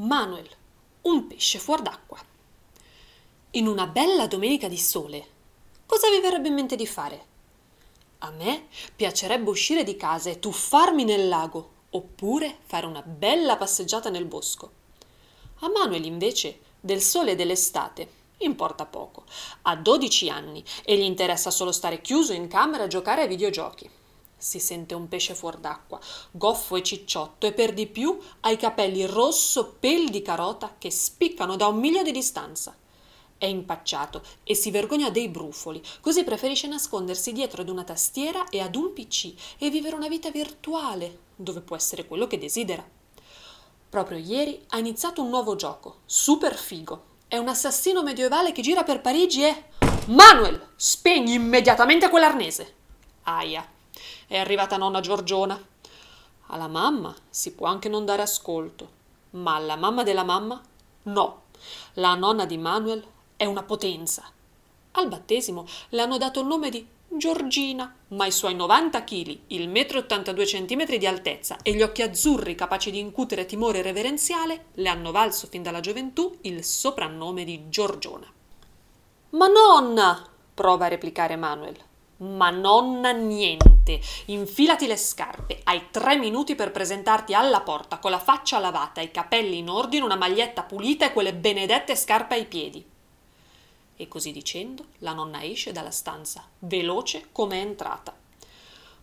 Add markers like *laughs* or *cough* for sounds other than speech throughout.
Manuel, un pesce fuor d'acqua. In una bella domenica di sole, cosa vi verrebbe in mente di fare? A me piacerebbe uscire di casa e tuffarmi nel lago, oppure fare una bella passeggiata nel bosco. A Manuel invece del sole e dell'estate importa poco. Ha 12 anni e gli interessa solo stare chiuso in camera a giocare ai videogiochi. Si sente un pesce fuor d'acqua, goffo e cicciotto, e per di più ha i capelli rosso pel di carota che spiccano da un miglio di distanza. È impacciato e si vergogna dei brufoli, così preferisce nascondersi dietro ad una tastiera e ad un PC e vivere una vita virtuale, dove può essere quello che desidera. Proprio ieri ha iniziato un nuovo gioco, super figo. È un assassino medievale che gira per Parigi e... Manuel, spegni immediatamente quell'arnese. Aia, è arrivata nonna Giorgiona. Alla mamma si può anche non dare ascolto, ma alla mamma della mamma no. La nonna di Manuel è una potenza. Al battesimo le hanno dato il nome di Giorgina, ma i suoi 90 kg, il 1,82 m di altezza e gli occhi azzurri capaci di incutere timore reverenziale le hanno valso fin dalla gioventù il soprannome di Giorgiona. Ma nonna! prova a replicare Manuel. Ma nonna niente. Infilati le scarpe. Hai tre minuti per presentarti alla porta con la faccia lavata, i capelli in ordine, una maglietta pulita e quelle benedette scarpe ai piedi. E così dicendo, la nonna esce dalla stanza, veloce come è entrata.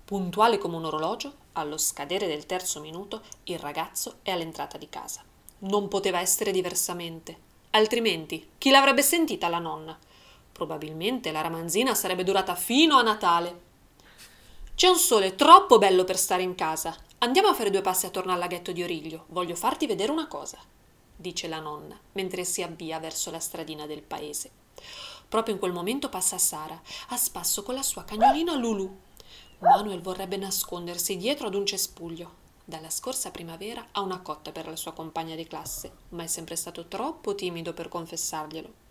Puntuale come un orologio, allo scadere del terzo minuto, il ragazzo è all'entrata di casa. Non poteva essere diversamente. Altrimenti, chi l'avrebbe sentita la nonna? Probabilmente la ramanzina sarebbe durata fino a Natale. C'è un sole troppo bello per stare in casa. Andiamo a fare due passi attorno al laghetto di Origlio. Voglio farti vedere una cosa, dice la nonna, mentre si avvia verso la stradina del paese. Proprio in quel momento passa Sara, a spasso con la sua cagnolina Lulu. Manuel vorrebbe nascondersi dietro ad un cespuglio. Dalla scorsa primavera ha una cotta per la sua compagna di classe, ma è sempre stato troppo timido per confessarglielo.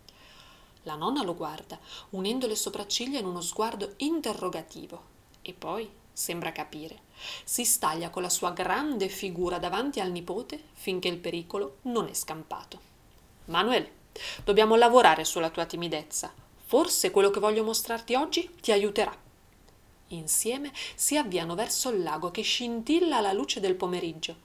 La nonna lo guarda, unendo le sopracciglia in uno sguardo interrogativo, e poi sembra capire. Si staglia con la sua grande figura davanti al nipote finché il pericolo non è scampato. Manuel, Dobbiamo lavorare sulla tua timidezza. Forse quello che voglio mostrarti oggi ti aiuterà. Insieme si avviano verso il lago che scintilla alla luce del pomeriggio.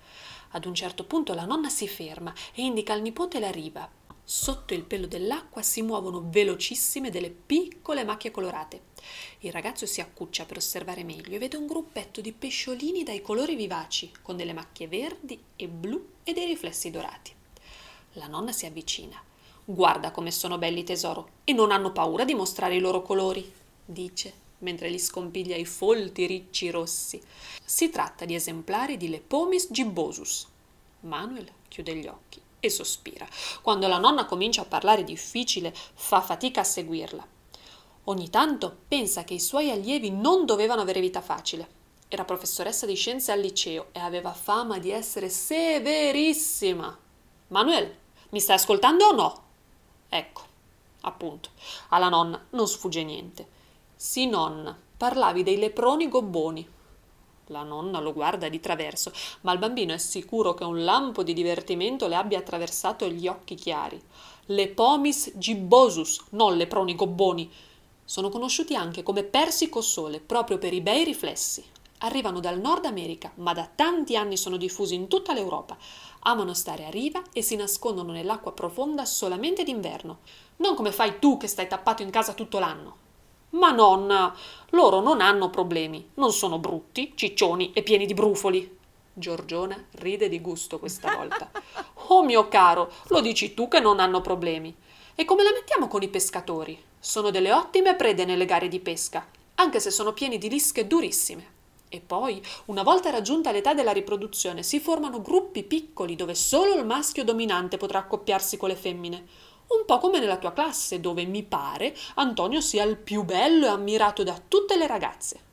Ad un certo punto la nonna si ferma e indica al nipote la riva. Sotto il pelo dell'acqua si muovono velocissime delle piccole macchie colorate. Il ragazzo si accuccia per osservare meglio e vede un gruppetto di pesciolini dai colori vivaci, con delle macchie verdi e blu e dei riflessi dorati. La nonna si avvicina. Guarda come sono belli tesoro, e non hanno paura di mostrare i loro colori, dice, mentre gli scompiglia i folti ricci rossi. Si tratta di esemplari di Lepomis gibbosus. Manuel chiude gli occhi e sospira. Quando la nonna comincia a parlare difficile, fa fatica a seguirla. Ogni tanto pensa che i suoi allievi non dovevano avere vita facile. Era professoressa di scienze al liceo e aveva fama di essere severissima. Manuel, mi stai ascoltando o no? Ecco, appunto, alla nonna non sfugge niente. Sì, nonna, parlavi dei leproni gobboni. La nonna lo guarda di traverso, ma il bambino è sicuro che un lampo di divertimento le abbia attraversato gli occhi chiari. Lepomis gibbosus, non leproni gobboni. Sono conosciuti anche come persico sole, proprio per i bei riflessi. Arrivano dal Nord America, ma da tanti anni sono diffusi in tutta l'Europa. Amano stare a riva e si nascondono nell'acqua profonda solamente d'inverno. Non come fai tu che stai tappato in casa tutto l'anno. Ma nonna, loro non hanno problemi, non sono brutti, ciccioni e pieni di brufoli. Giorgiona ride di gusto questa volta. *laughs* Oh mio caro, lo dici tu che non hanno problemi. E come la mettiamo con i pescatori? Sono delle ottime prede nelle gare di pesca, anche se sono pieni di lische durissime. E poi, una volta raggiunta l'età della riproduzione, si formano gruppi piccoli dove solo il maschio dominante potrà accoppiarsi con le femmine. Un po' come nella tua classe, dove mi pare Antonio sia il più bello e ammirato da tutte le ragazze.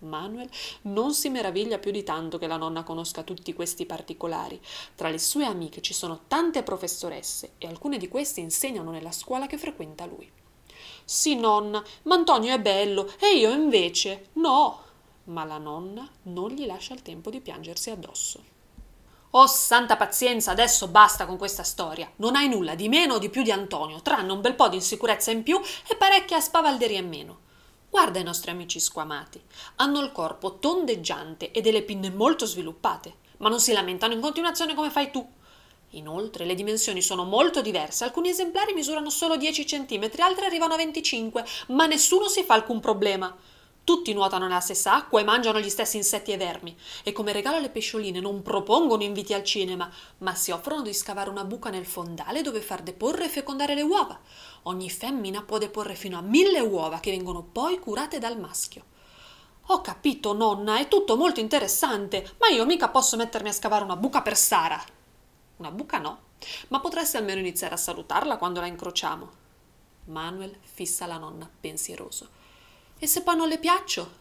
Manuel non si meraviglia più di tanto che la nonna conosca tutti questi particolari. Tra le sue amiche ci sono tante professoresse e alcune di queste insegnano nella scuola che frequenta lui. Sì, nonna, ma Antonio è bello e io invece no ma la nonna non gli lascia il tempo di piangersi addosso. Oh, santa pazienza, adesso basta con questa storia. Non hai nulla di meno o di più di Antonio, tranne un bel po' di insicurezza in più e parecchia spavalderia in meno. Guarda i nostri amici squamati. Hanno il corpo tondeggiante e delle pinne molto sviluppate, ma non si lamentano in continuazione come fai tu. Inoltre le dimensioni sono molto diverse, alcuni esemplari misurano solo 10 cm, altri arrivano a 25, ma nessuno si fa alcun problema. Tutti nuotano nella stessa acqua e mangiano gli stessi insetti e vermi. E come regalo alle pescioline non propongono inviti al cinema, ma si offrono di scavare una buca nel fondale dove far deporre e fecondare le uova. Ogni femmina può deporre fino a mille uova che vengono poi curate dal maschio. Ho capito, nonna, è tutto molto interessante, ma io mica posso mettermi a scavare una buca per Sara. Una buca no, ma potresti almeno iniziare a salutarla quando la incrociamo. Manuel fissa la nonna pensieroso. E se poi non le piaccio?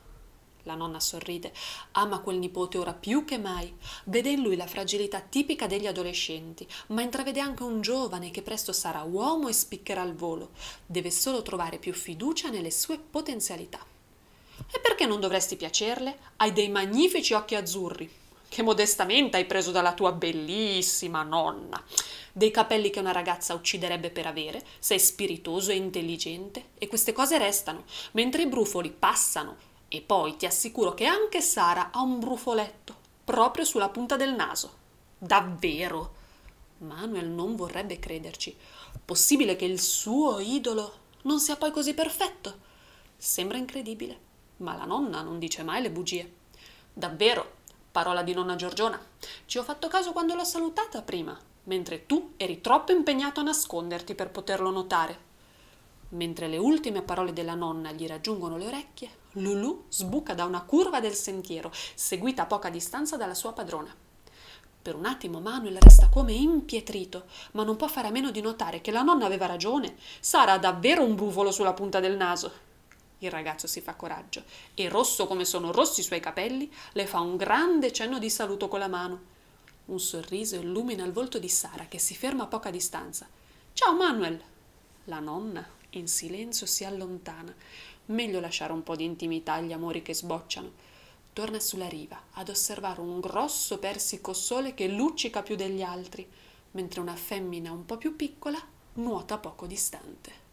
La nonna sorride. Ama quel nipote ora più che mai. Vede in lui la fragilità tipica degli adolescenti, ma intravede anche un giovane che presto sarà uomo e spiccherà al volo. Deve solo trovare più fiducia nelle sue potenzialità. E perché non dovresti piacerle? Hai dei magnifici occhi azzurri, che modestamente hai preso dalla tua bellissima nonna dei capelli che una ragazza ucciderebbe per avere, sei spiritoso e intelligente, e queste cose restano, mentre i brufoli passano. E poi ti assicuro che anche Sara ha un brufoletto, proprio sulla punta del naso. Davvero? Manuel non vorrebbe crederci. Possibile che il suo idolo non sia poi così perfetto? Sembra incredibile, ma la nonna non dice mai le bugie. Davvero, parola di nonna Giorgiona, ci ho fatto caso quando l'ho salutata prima mentre tu eri troppo impegnato a nasconderti per poterlo notare. Mentre le ultime parole della nonna gli raggiungono le orecchie, Lulu sbuca da una curva del sentiero, seguita a poca distanza dalla sua padrona. Per un attimo Manuel resta come impietrito, ma non può fare a meno di notare che la nonna aveva ragione. Sara ha davvero un brufolo sulla punta del naso. Il ragazzo si fa coraggio e, rosso come sono rossi i suoi capelli, le fa un grande cenno di saluto con la mano. Un sorriso illumina il volto di Sara che si ferma a poca distanza. Ciao Manuel! La nonna, in silenzio, si allontana. Meglio lasciare un po' di intimità agli amori che sbocciano. Torna sulla riva ad osservare un grosso persico sole che luccica più degli altri, mentre una femmina un po' più piccola nuota poco distante.